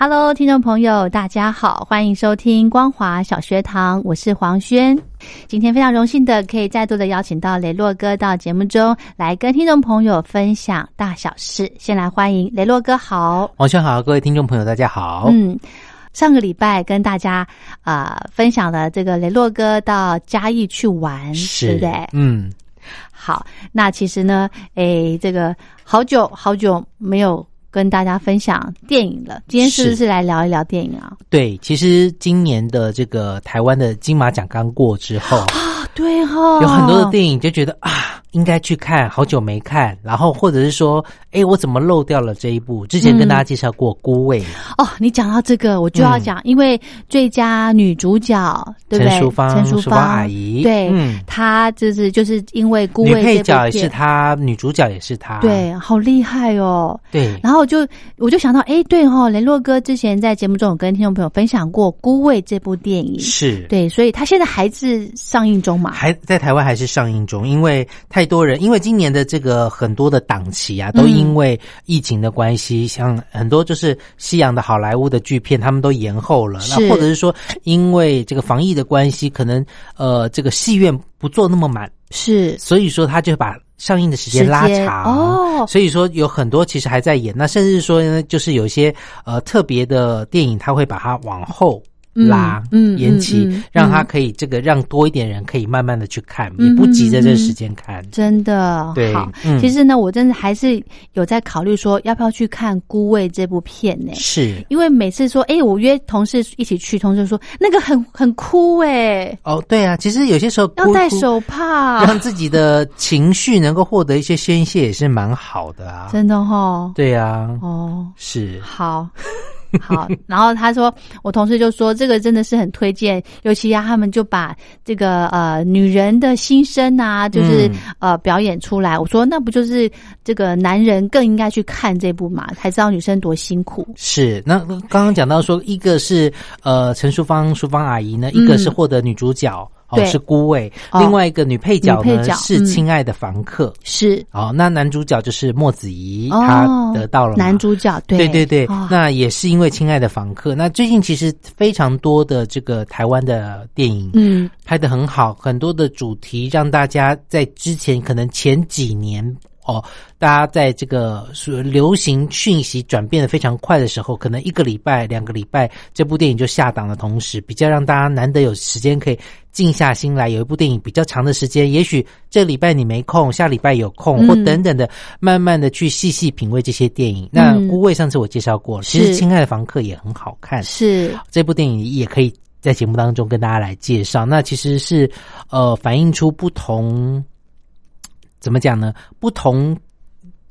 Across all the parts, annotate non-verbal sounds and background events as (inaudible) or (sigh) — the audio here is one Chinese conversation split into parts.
Hello，听众朋友，大家好，欢迎收听光华小学堂，我是黄轩。今天非常荣幸的可以再度的邀请到雷洛哥到节目中来跟听众朋友分享大小事。先来欢迎雷洛哥，好，黄轩好，各位听众朋友大家好。嗯，上个礼拜跟大家啊、分享了这个雷洛哥到嘉义去玩，对不对？嗯，好，那其实呢，诶，这个好久好久没有跟大家分享电影了。今天是不是是来聊一聊电影啊？对，其实今年的这个台湾的金马奖刚过之后，啊，对哈、有很多的电影就觉得啊，应该去看，好久没看，然后或者是说，哎，我怎么漏掉了这一部？之前跟大家介绍过《孤味》哦，你讲到这个，我就要讲，因为最佳女主角，对不对？陈淑芳陈淑淑芳阿姨。对，嗯。她就是就是因为《孤女味》配角也是她，女主角也是她，对，好厉害哦。对，然后我就我就想到，哎，对哈、哦，雷洛哥之前在节目中有跟听众朋友分享过《孤味》这部电影，是，对，所以他现在还是上映中嘛。还在台湾还是上映中，因为太多人，因为今年的这个很多的档期啊，都嗯因为疫情的关系，像很多就是西洋的好莱坞的剧片，他们都延后了。那或者是说，因为这个防疫的关系，可能呃这个戏院不做那么满，是所以说他就把上映的时间拉长哦所以说有很多其实还在演，那甚至说呢，就是有一些呃特别的电影，他会把它往后。拉，嗯嗯延期，让他可以这个让多一点人可以慢慢的去看，嗯也不急着这时间看。真的对其实呢，我真的还是有在考虑说，要不要去看《孤味》这部片呢？是。因为每次说，哎，我约同事一起去，同事说那个很 (laughs) 很哭哎，哦，对啊，其实有些时候要戴手帕，(laughs) 让自己的情绪能够获得一些宣泄，也是蛮好的啊。(laughs) 真的哈、对啊，哦，是。好。(laughs) 好，然后他说，我同事就说这个真的是很推荐，尤其啊，他们就把这个呃女人的心声啊，就是、嗯呃表演出来。我说那不就是这个男人更应该去看这部嘛，才知道女生多辛苦。是。那刚刚讲到说，一个是呃陈淑芳淑芳阿姨呢，一个是获得女主角。哦，对。是孤味，哦。另外一个女配角呢是嗯亲爱的房客。是。哦，那男主角就是莫子仪，哦。他得到了男主角，对。对对那也是因为《亲爱的房客》。那最近其实非常多的这个台湾的电影，嗯。拍的很好，很多的主题让大家在之前可能前几年哦，大家在这个是流行讯息转变的非常快的时候，可能一个礼拜、两个礼拜，这部电影就下档的同时，比较让大家难得有时间可以静下心来，有一部电影比较长的时间，也许这礼拜你没空，下礼拜有空，嗯。或等等的，慢慢的去细细品味这些电影。那嗯《孤味》上次我介绍过，其实《亲爱的房客》也很好看，是。这部电影也可以在节目当中跟大家来介绍。那其实是呃反映出不同怎么讲呢？不同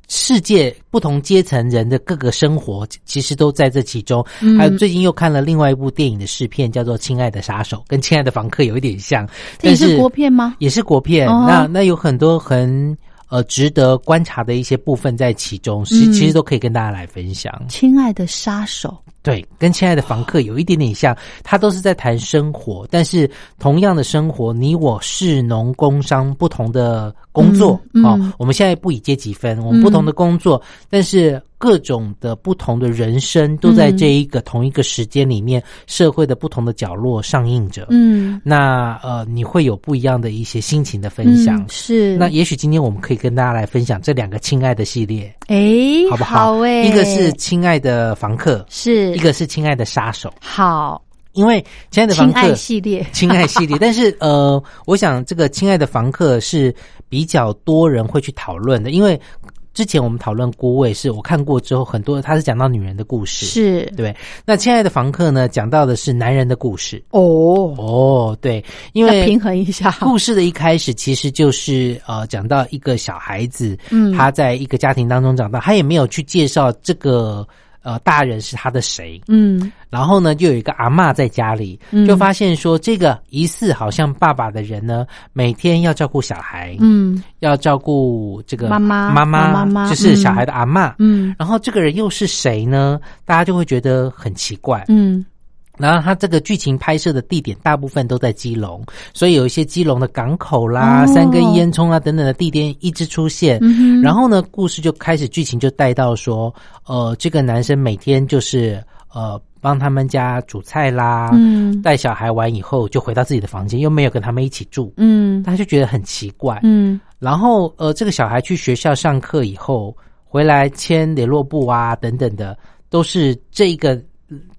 世界、不同阶层人的各个生活，其实都在这其中。嗯还有最近又看了另外一部电影的试片，叫做《亲爱的杀手》，跟《亲爱的房客》有一点像，也是国片吗？也是国片。哦那那有很多很呃值得观察的一些部分在其中，其嗯其实都可以跟大家来分享。亲爱的杀手，对，跟亲爱的房客有一点点像，他都是在谈生活，但是同样的生活，你我士农工商不同的工作哦我们现在不以阶级分，我们不同的工作，但是各种的不同的人生都在这一个同一个时间里面，社会的不同的角落上映着。嗯，那呃，你会有不一样的一些心情的分享。嗯是那也许今天我们可以跟大家来分享这两个亲爱的系列，哎，好不好？好哎，一个是亲爱的房客，是一个是亲爱的杀手。好，因为亲爱的房亲爱客，系列，亲爱系列，但是呃，我想这个亲爱的房客是比较多人会去讨论的，因为之前我们讨论郭卫，是我看过之后，很多他是讲到女人的故事，是对。那亲爱的房客呢，讲到的是男人的故事。哦，哦，对，因为平衡一下，故事的一开始其实就是呃，讲到一个小孩子，嗯他在一个家庭当中长大，他也没有去介绍这个呃大人是他的谁，嗯。然后呢，就有一个阿嬷在家里，嗯。就发现说这个疑似好像爸爸的人呢，每天要照顾小孩，嗯。要照顾这个妈妈妈妈妈妈就是小孩的阿嬷。嗯。然后这个人又是谁呢？大家就会觉得很奇怪。嗯然后他这个剧情拍摄的地点大部分都在基隆，所以有一些基隆的港口啦、哦。三根烟囱啊等等的地点一直出现。嗯然后呢，故事就开始剧情就带到说，呃，这个男生每天就是呃帮他们家煮菜啦，嗯。带小孩完以后就回到自己的房间，又没有跟他们一起住，嗯。他就觉得很奇怪。嗯。然后呃，这个小孩去学校上课以后回来签联络簿啊等等的，都是这个嗯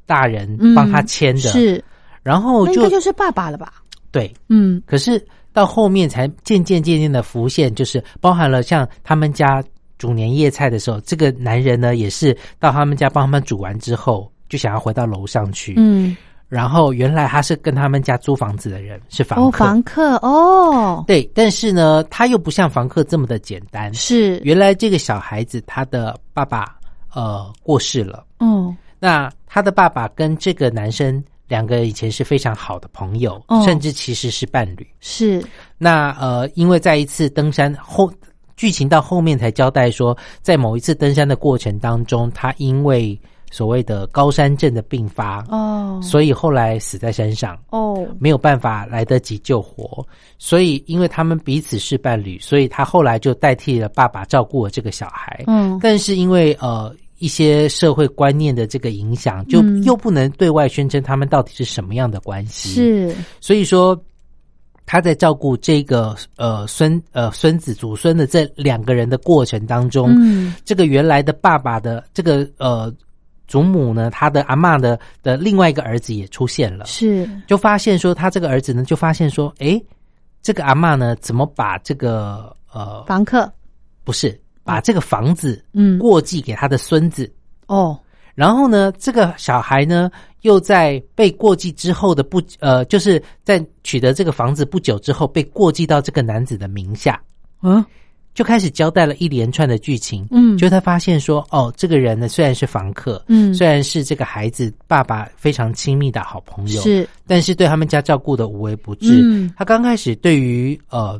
大人嗯帮他签的。是，然后就那应该就是爸爸了吧？对，嗯可是到后面才渐渐渐渐的浮现，就是包含了像他们家煮年夜菜的时候，这个男人呢也是到他们家帮他们煮完之后，就想要回到楼上去。嗯，然后原来他是跟他们家租房子的人，是房。房客哦，对，但是呢，他又不像房客这么的简单。是，原来这个小孩子他的爸爸呃过世了，嗯那他的爸爸跟这个男生两个以前是非常好的朋友，哦甚至其实是伴侣。是，那呃，因为在一次登山后，剧情到后面才交代说，在某一次登山的过程当中，他因为所谓的高山症的并发，哦所以后来死在山上。哦，没有办法来得及救活，所以因为他们彼此是伴侣，所以他后来就代替了爸爸照顾了这个小孩。嗯但是因为呃一些社会观念的这个影响，就嗯。又不能对外宣称他们到底是什么样的关系。是，所以说他在照顾这个呃孙呃孙子祖孙的这两个人的过程当中，嗯。这个原来的爸爸的这个呃祖母呢，他的阿嬷的的另外一个儿子也出现了，是，就发现说他这个儿子呢，就发现说，哎，这个阿嬷呢怎么把这个呃房客，不是把这个房子嗯。过继给他的孙子，哦。然后呢，这个小孩呢，又在被过继之后的不呃，就是在取得这个房子不久之后，被过继到这个男子的名下，嗯。就开始交代了一连串的剧情。嗯。就他发现说，哦，这个人呢虽然是房客，嗯。虽然是这个孩子爸爸非常亲密的好朋友，是，但是对他们家照顾的无微不至。嗯。他刚开始对于呃。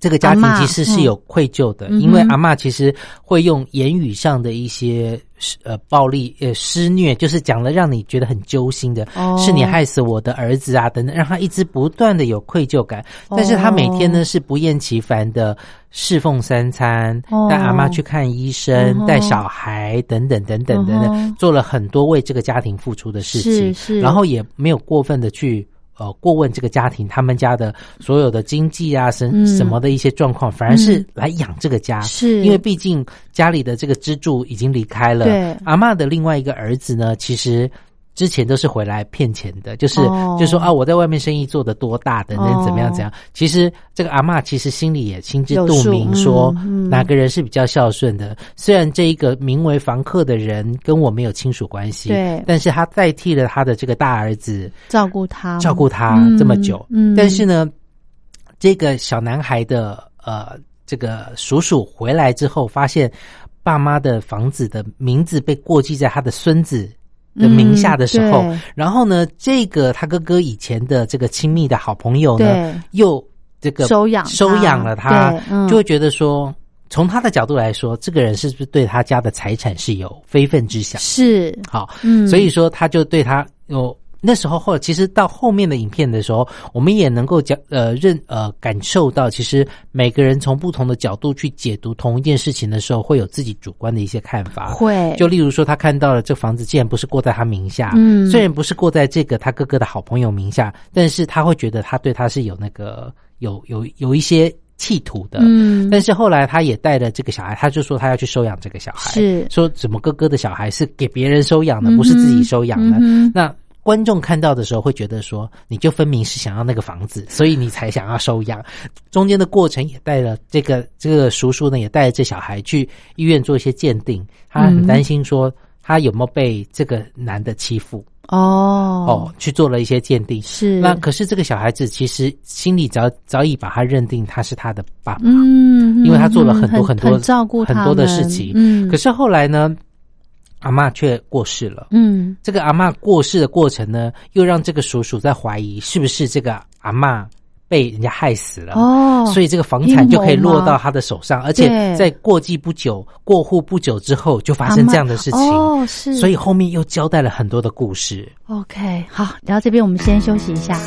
这个家庭其实是有愧疚的，嗯因为阿嬷其实会用言语上的一些呃暴力呃施虐，就是讲了让你觉得很揪心的，哦。是你害死我的儿子啊等等，让他一直不断的有愧疚感。哦。但是他每天呢是不厌其烦的侍奉三餐，哦。带阿妈去看医生，带小孩等等等等等等，嗯做了很多为这个家庭付出的事情，是是。然后也没有过分的去。呃，过问这个家庭他们家的所有的经济啊，什嗯。什么的一些状况，反而是来养这个家，是。因为毕竟家里的这个支柱已经离开了。对。阿嬷的另外一个儿子呢，其实之前都是回来骗钱的，就是、哦。就说啊，我在外面生意做的多大，等等怎么样哦怎样。其实这个阿嬷其实心里也心知肚明说，哪个人是比较孝顺的。虽然这一个名为房客的人跟我没有亲属关系，对。但是他代替了他的这个大儿子照顾他，照顾他嗯这么久，嗯。但是呢，这个小男孩的呃这个叔叔回来之后，发现爸妈的房子的名字被过继在他的孙子的名下的时候，嗯然后呢，这个他哥哥以前的这个亲密的好朋友呢，又这个收养收养了他，嗯。就会觉得说。从他的角度来说，这个人是不是对他家的财产是有非分之想？是，好，嗯。所以说他就对他有那时候后，其实到后面的影片的时候，我们也能够讲呃认呃感受到，其实每个人从不同的角度去解读同一件事情的时候，会有自己主观的一些看法。会就例如说，他看到了这房子既然不是过在他名下，嗯虽然不是过在这个他哥哥的好朋友名下，但是他会觉得他对他是有那个有有有一些企图的。嗯但是后来他也带了这个小孩，他就说他要去收养这个小孩，是说怎么哥哥的小孩是给别人收养的，嗯不是自己收养的。嗯那观众看到的时候会觉得说，你就分明是想要那个房子，所以你才想要收养。中间的过程也带了这个这个叔叔呢，也带着这小孩去医院做一些鉴定，他很担心说他有没有被这个男的欺负哦哦，去做了一些鉴定。是那可是这个小孩子其实心里早早已把他认定他是他的爸爸，嗯，因为他做了很多很很多照顾很多的事情。嗯，可是后来呢，阿妈却过世了。嗯这个阿妈过世的过程呢，又让这个叔叔在怀疑是不是这个阿妈被人家害死了。哦，所以这个房产就可以落到他的手上，而且在过继不久、过户不久之后就发生这样的事情，哦是，所以后面又交代了很多的故事。OK 好，聊到这边我们先休息一下。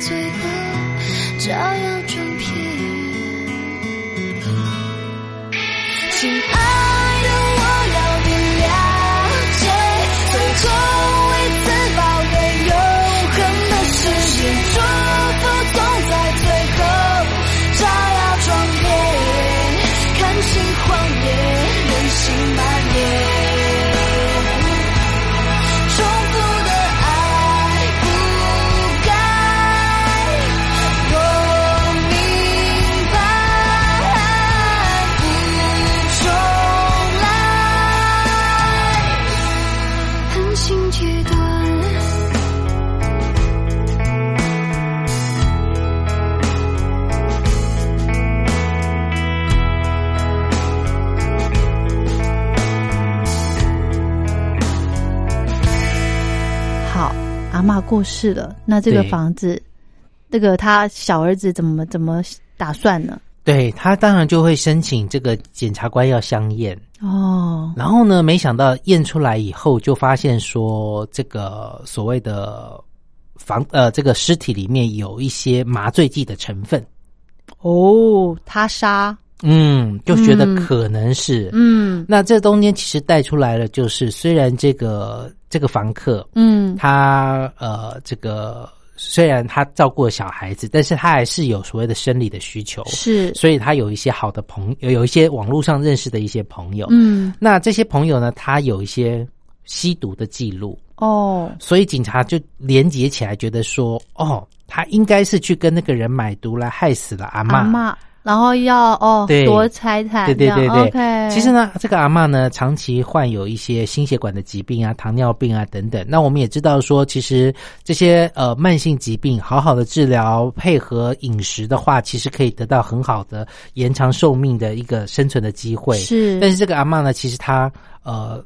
最后照耀阿妈过世了，那这个房子，那个他小儿子怎么怎么打算呢？对他当然就会申请这个检察官要相验，哦，然后呢，没想到验出来以后，就发现说这个所谓的房呃这个尸体里面有一些麻醉剂的成分，哦，他杀，嗯，就觉得嗯可能是。嗯那这中间其实带出来了，就是虽然这个这个房客嗯，他呃这个虽然他照顾了小孩子，但是他还是有所谓的生理的需求，是，所以他有一些好的朋友，有一些网络上认识的一些朋友。嗯那这些朋友呢，他有一些吸毒的记录，哦，所以警察就连接起来，觉得说，哦，他应该是去跟那个人买毒来害死了阿妈。然后要哦对。夺财产，对对对对。其实呢，这个阿嬷呢，长期患有一些心血管的疾病啊、糖尿病啊等等。那我们也知道说，其实这些呃慢性疾病，好好的治疗，配合饮食的话，其实可以得到很好的延长寿命的一个生存的机会。是，但是这个阿嬷呢，其实她呃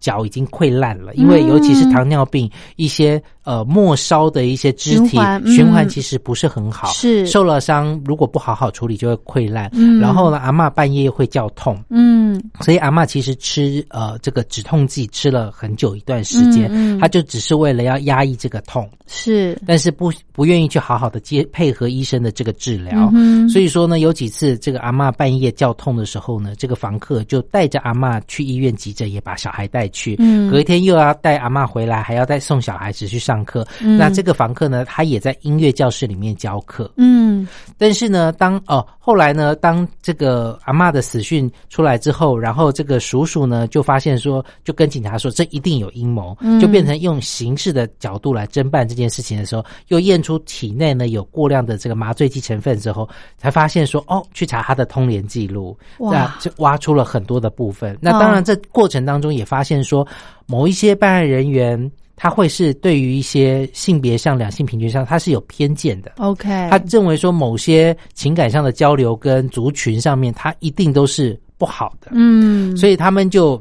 脚已经溃烂了，因为尤其是糖尿病，一些呃末梢的一些肢体循环其实不是很好，是。受了伤，如果不好好处理就会溃烂。嗯。然后呢，阿嬷半夜会叫痛，嗯。所以阿嬷其实吃呃这个止痛剂吃了很久一段时间，嗯嗯。她就只是为了要压抑这个痛，是，但是不不愿意去好好的接配合医生的这个治疗。嗯所以说呢，有几次这个阿嬷半夜叫痛的时候呢，这个房客就带着阿嬷去医院急诊，也把小孩带去。嗯。隔一天又要带阿嬷回来，还要再送小孩子去上课。嗯那这个房客呢，他也在音乐教室里面教课。嗯但是呢，当哦后来呢，当这个阿妈的死讯出来之后，然后这个叔叔呢就发现说，就跟警察说这一定有阴谋，嗯就变成用刑事的角度来侦办这件事情的时候，又验出体内呢有过量的这个麻醉剂成分之后，才发现说哦，去查他的通联记录，哇那就挖出了很多的部分。那当然，这过程当中也发现说，某一些办案人员。他会是对于一些性别上、两性平均上，他是有偏见的。OK，他认为说某些情感上的交流跟族群上面，他一定都是不好的，嗯，所以他们就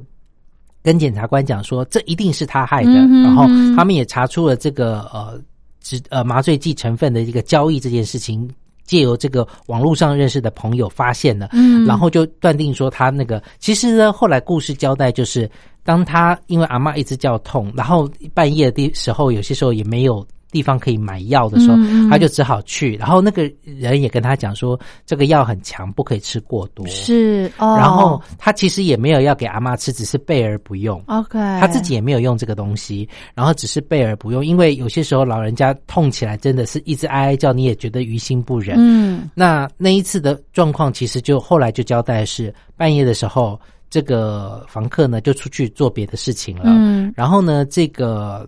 跟检察官讲说，这一定是他害的。然后他们也查出了这个呃只呃麻醉剂成分的一个交易这件事情。借由这个网络上认识的朋友发现了，嗯。然后就断定说他那个其实呢，后来故事交代就是，当他因为阿嬷一直叫痛，然后半夜的时候，有些时候也没有地方可以买药的时候，他就只好去，然后那个人也跟他讲说，这个药很强，不可以吃过多。是哦，然后他其实也没有要给阿妈吃，只是备而不用。OK，他自己也没有用这个东西，然后只是备而不用，因为有些时候老人家痛起来真的是一直哀哀叫，你也觉得于心不忍。嗯那那一次的状况，其实就后来就交代是半夜的时候，这个房客呢就出去做别的事情了，嗯然后呢这个。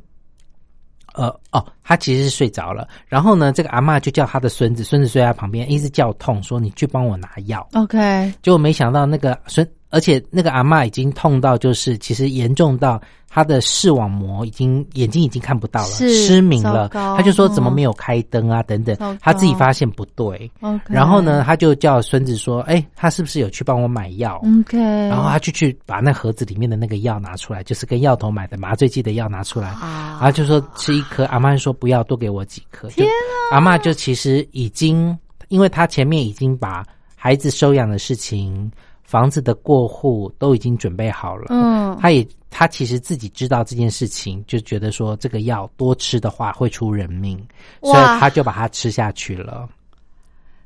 呃哦，他其实是睡着了，然后呢，这个阿嬷就叫他的孙子，孙子睡在他旁边，一直叫痛，说你去帮我拿药。OK，结果没想到那个孙，而且那个阿嬷已经痛到，就是其实严重到她的视网膜已经眼睛已经看不到了，失明了。糟糕。他就说怎么没有开灯啊等等糟糕，他自己发现不对，然后呢，她就叫孙子说：“哎，他是不是有去帮我买药？” OK，然后他就去把那盒子里面的那个药拿出来，就是跟药头买的麻醉剂的药拿出来，啊。然后就说吃一颗，阿妈说不要，多给我几颗。就阿妈就其实已经，因为她前面已经把孩子收养的事情、房子的过户都已经准备好了。嗯他也他其实自己知道这件事情，就觉得说这个药多吃的话会出人命，所以他就把它吃下去了。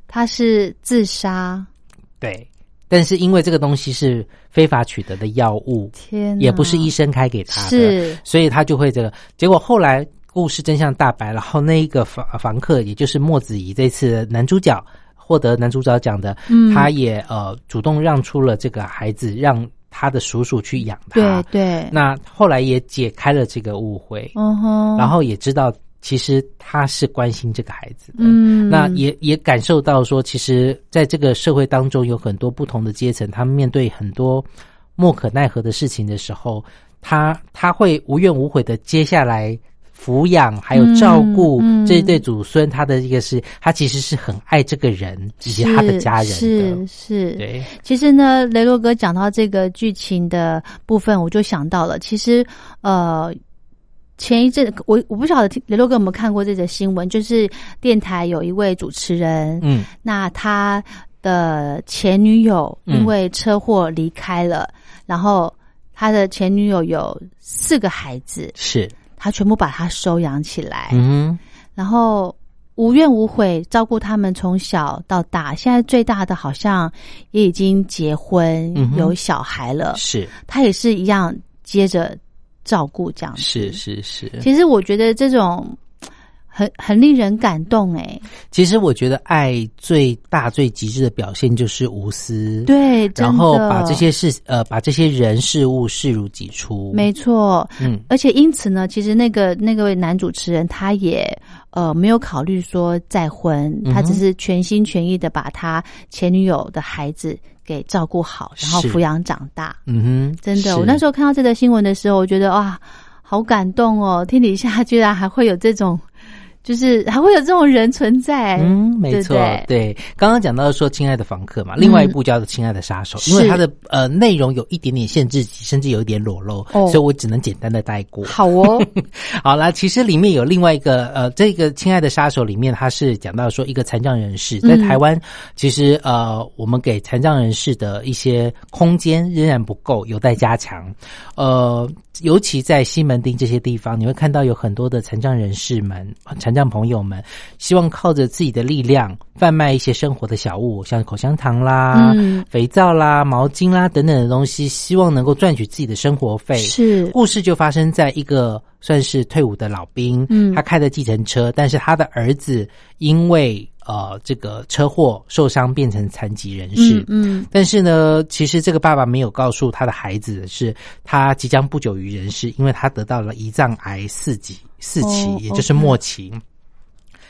他是自杀，对，但是因为这个东西是非法取得的药物，天，也不是医生开给他的，是所以他就会这个。结果后来故事真相大白，然后那一个房房客，也就是莫子怡这次男主角获得男主角奖的，嗯他也呃主动让出了这个孩子，让他的叔叔去养他。对对，那后来也解开了这个误会，然后也知道其实他是关心这个孩子的。嗯，那也也感受到说，其实在这个社会当中，有很多不同的阶层，他们面对很多莫可奈何的事情的时候，他他会无怨无悔的接下来抚养还有照顾这一对祖孙，他的一个是，他其实是很爱这个人以及他的家人是的。是，对，其实呢，雷洛哥讲到这个剧情的部分，我就想到了，其实呃，前一阵我我不晓得雷洛哥有没有看过这则新闻，就是电台有一位主持人，嗯。那他的前女友嗯。因为车祸离开了，然后他的前女友有四个孩子，是，他全部把他收养起来，嗯然后无怨无悔照顾他们从小到大。现在最大的好像也已经结婚、嗯有小孩了，，是他也是一样接着照顾这样子。是是是。其实我觉得这种很很令人感动哎，其实我觉得爱最大最极致的表现就是无私，，对，然后把这些事呃把这些人事物视如己出，没错，嗯。而且因此呢，其实那个那个位男主持人他也呃没有考虑说再婚，他只是全心全意的把他前女友的孩子给照顾好，然后抚养长大。嗯哼，真的，我那时候看到这则新闻的时候，我觉得哇，好感动哦！天底下居然还会有这种，就是还会有这种人存在。嗯，没错，对刚刚讲到说《亲爱的房客》嘛，另外一部叫做《亲爱的杀手》，是因为它的呃内容有一点点限制级，甚至有一点裸露，哦所以我只能简单的带过。好哦，(laughs) 好啦，其实里面有另外一个呃，这个《亲爱的杀手》里面，它是讲到说一个残障人士在嗯台湾，其实呃，我们给残障人士的一些空间仍然不够，有待加强。呃，尤其在西门町这些地方，你会看到有很多的残障人士们、残障朋友们，希望靠着自己的力量贩卖一些生活的小物，像口香糖啦、嗯。肥皂啦、毛巾啦等等的东西，希望能够赚取自己的生活费。是。故事就发生在一个算是退伍的老兵，嗯。他开的计程车，但是他的儿子因为呃这个车祸受伤变成残疾人士。嗯嗯但是呢，其实这个爸爸没有告诉他的孩子的是，他即将不久于人世，因为他得到了胰脏癌四级四期，哦也就是末期。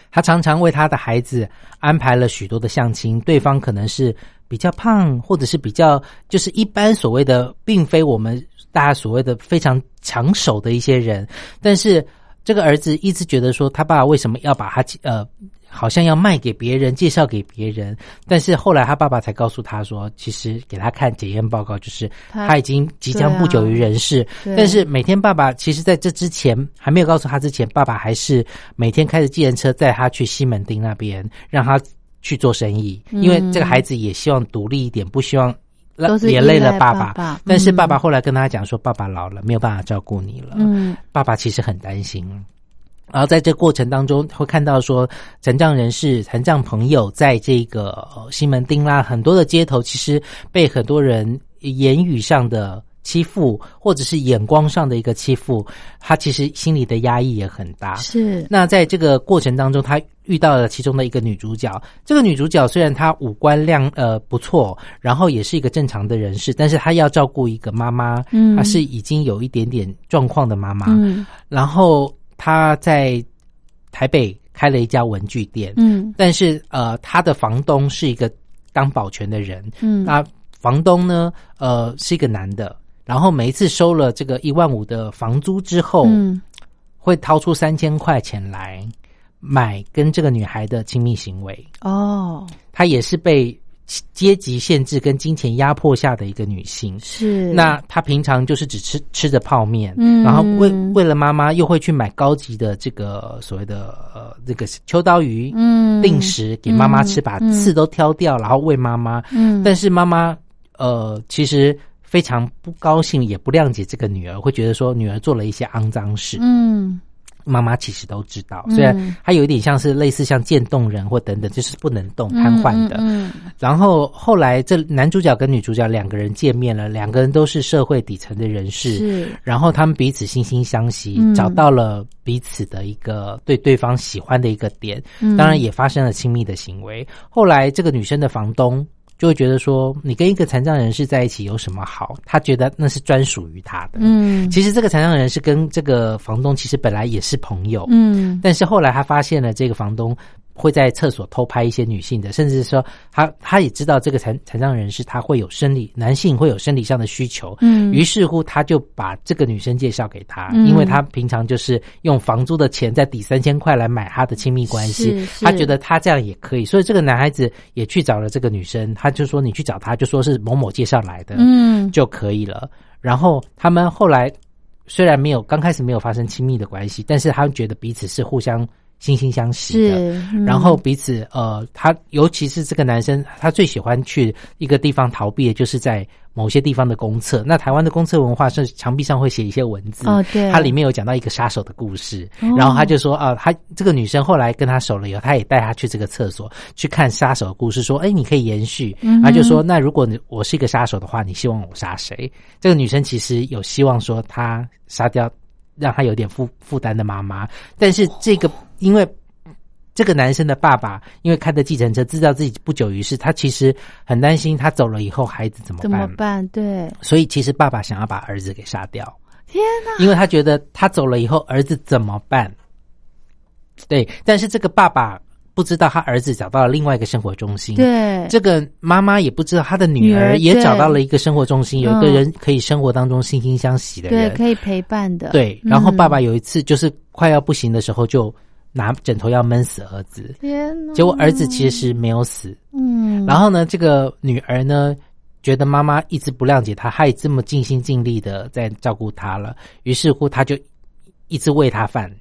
他常常为他的孩子安排了许多的相亲，对方可能是比较胖，或者是比较就是一般所谓的，并非我们大家所谓的非常抢手的一些人。但是这个儿子一直觉得说，他爸爸为什么要把他呃，好像要卖给别人，介绍给别人？但是后来他爸爸才告诉他说，其实给他看检验报告，就是他他已经即将不久于人世。对但是每天爸爸其实在这之前还没有告诉他之前，爸爸还是每天开着计程车载他去西门町那边，让他去做生意，嗯因为这个孩子也希望独立一点，不希望连累了爸爸。爸爸但是爸爸嗯后来跟他讲说，爸爸老了，没有办法照顾你了。嗯爸爸其实很担心。然后在这过程当中，会看到说残障人士、残障朋友在这个呃西门町啦，很多的街头，其实被很多人言语上的欺负，或者是眼光上的一个欺负，他其实心里的压抑也很大。是那在这个过程当中，他遇到了其中的一个女主角。这个女主角虽然她五官亮呃不错，然后也是一个正常的人士，但是她要照顾一个妈妈，嗯她是已经有一点点状况的妈妈。嗯然后她在台北开了一家文具店，嗯。但是呃，他的房东是一个当保全的人，嗯。那房东呢，呃，是一个男的。然后每一次收了这个一万五的房租之后，嗯。会掏出三千块钱来买跟这个女孩的亲密行为。哦。他也是被阶级限制跟金钱压迫下的一个女性。是那她平常就是只吃吃着泡面，嗯然后为为了妈妈又会去买高级的这个所谓的呃这个秋刀鱼，嗯定时给妈妈吃，把嗯刺都挑掉，然后喂妈妈。嗯但是妈妈呃其实非常不高兴，也不谅解这个女儿，会觉得说女儿做了一些肮脏事。嗯妈妈其实都知道，嗯虽然他有一点像是类似像渐冻人或等等，就是不能动、瘫痪的。嗯然后后来这男主角跟女主角两个人见面了，两个人都是社会底层的人士，然后他们彼此惺惺相惜，嗯找到了彼此的一个对对方喜欢的一个点，嗯当然也发生了亲密的行为。后来这个女生的房东。就会觉得说，你跟一个残障人士在一起有什么好？他觉得那是专属于他的。嗯其实这个残障人士跟这个房东其实本来也是朋友，嗯但是后来他发现了这个房东会在厕所偷拍一些女性的，甚至说他他也知道这个残残障人士他会有生理男性会有生理上的需求，嗯。于是乎他就把这个女生介绍给他，嗯。因为他平常就是用房租的钱再抵三千块来买他的亲密关系他觉得他这样也可以，所以这个男孩子也去找了这个女生，他就说你去找他，就说是某某介绍来的，嗯。就可以了。然后他们后来虽然没有刚开始没有发生亲密的关系，但是他们觉得彼此是互相惺惺相惜的。是，嗯然后彼此呃，他尤其是这个男生，他最喜欢去一个地方逃避的，就是在某些地方的公厕。那台湾的公厕文化是墙壁上会写一些文字，哦对它里面有讲到一个杀手的故事。哦然后他就说啊，他这个女生后来跟他熟了以后，他也带他去这个厕所去看杀手的故事，说，哎，你可以延续。嗯他就说，那如果你我是一个杀手的话，你希望我杀谁？这个女生其实有希望说，她杀掉让她有点负负担的妈妈，但是这个因为。这个男生的爸爸因为开的计程车，知道自己不久于世，他其实很担心他走了以后孩子怎么办怎，么办？对，所以其实爸爸想要把儿子给杀掉。天哪，因为他觉得他走了以后，儿子怎么办？对，但是这个爸爸不知道他儿子找到了另外一个生活中心，，对，这个妈妈也不知道她的女女儿儿也找到了一个生活中心，有一个嗯人可以生活当中惺惺相惜的对人，可以陪伴的，对。然后爸爸嗯有一次就是快要不行的时候，就拿枕头要闷死儿子，天，结果儿子其实没有死，嗯，然后呢，这个女儿呢，觉得妈妈一直不谅解她，她也这么尽心尽力的在照顾她了，于是乎，她就一直喂她饭，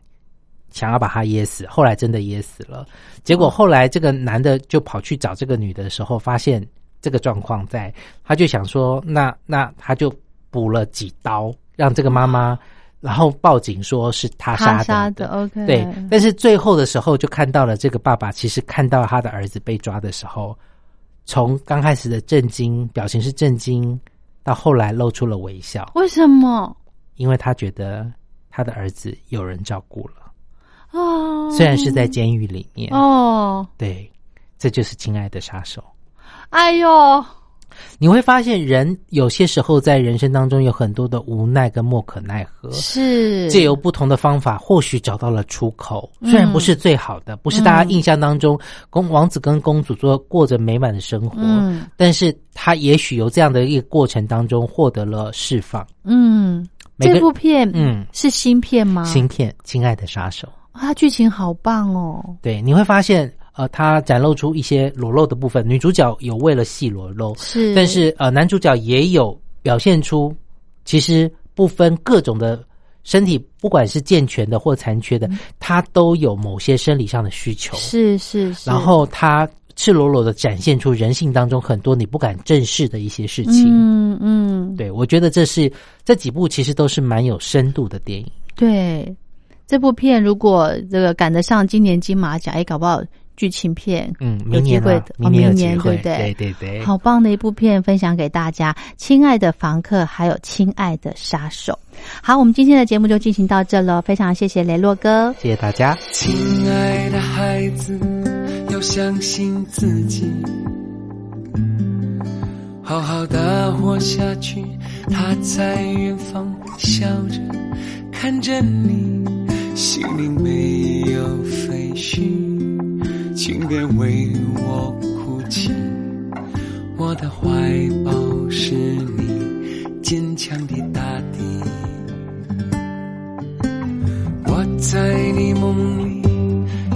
想要把她噎死。后来真的噎死了。结果后来这个男的就跑去找这个女的的时候，发现这个状况在，他就想说，那那他就补了几刀，让这个妈妈，然后报警说是他杀的。的，OK，对，但是最后的时候就看到了这个爸爸，其实看到他的儿子被抓的时候，从刚开始的震惊，表情是震惊，到后来露出了微笑，为什么？因为他觉得他的儿子有人照顾了，哦，虽然是在监狱里面。哦，对，这就是亲爱的杀手。哎呦，你会发现，人有些时候在人生当中有很多的无奈跟莫可奈何。是借由不同的方法，或许找到了出口，嗯虽然不是最好的，不是大家印象当中公王子跟公主做过着美满的生活，嗯但是他也许由这样的一个过程当中获得了释放。嗯，这部片嗯是新片吗？新片，亲爱的杀手，哇它剧情好棒哦，对，你会发现，呃，他展露出一些裸露的部分，女主角有为了戏裸露，是，但是呃，男主角也有表现出，其实不分各种的身体，不管是健全的或残缺的，他都有某些生理上的需求。是是，然后他赤裸裸的展现出人性当中很多你不敢正视的一些事情。嗯嗯，对，我觉得这是这几部其实都是蛮有深度的电影。对，这部片如果这个赶得上今年金马奖，哎，搞不好剧情片，嗯，有机明年啊会的，明年对不对对对对好棒的一部片分享给大家，《亲爱的房客》还有《亲爱的杀手》。好，我们今天的节目就进行到这了，非常谢谢雷洛哥。谢谢大家。亲爱的孩子，要相信自己，好好的活下去。他在远方笑着看着你，心里没有废墟，请别为我哭泣。我的怀抱是你坚强的大地。我在你梦里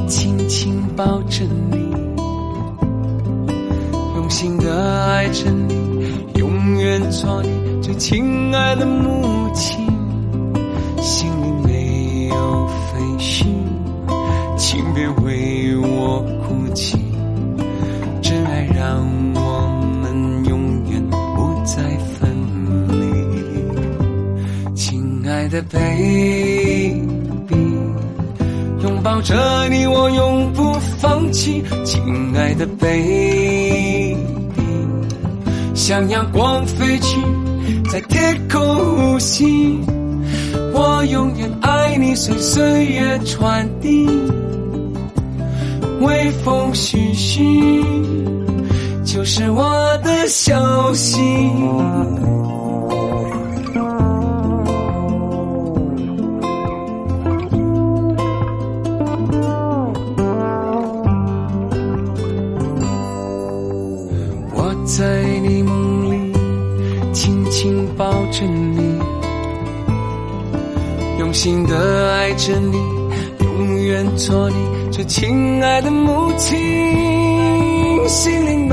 轻轻抱着你，用心的爱着你，永远做你最亲爱的母永不放弃。亲爱的 baby，向阳光飞去，在天空呼吸。我永远爱你，随岁月传递，微风徐徐，就是我的消息。着你，永远做你最亲爱的母亲。心灵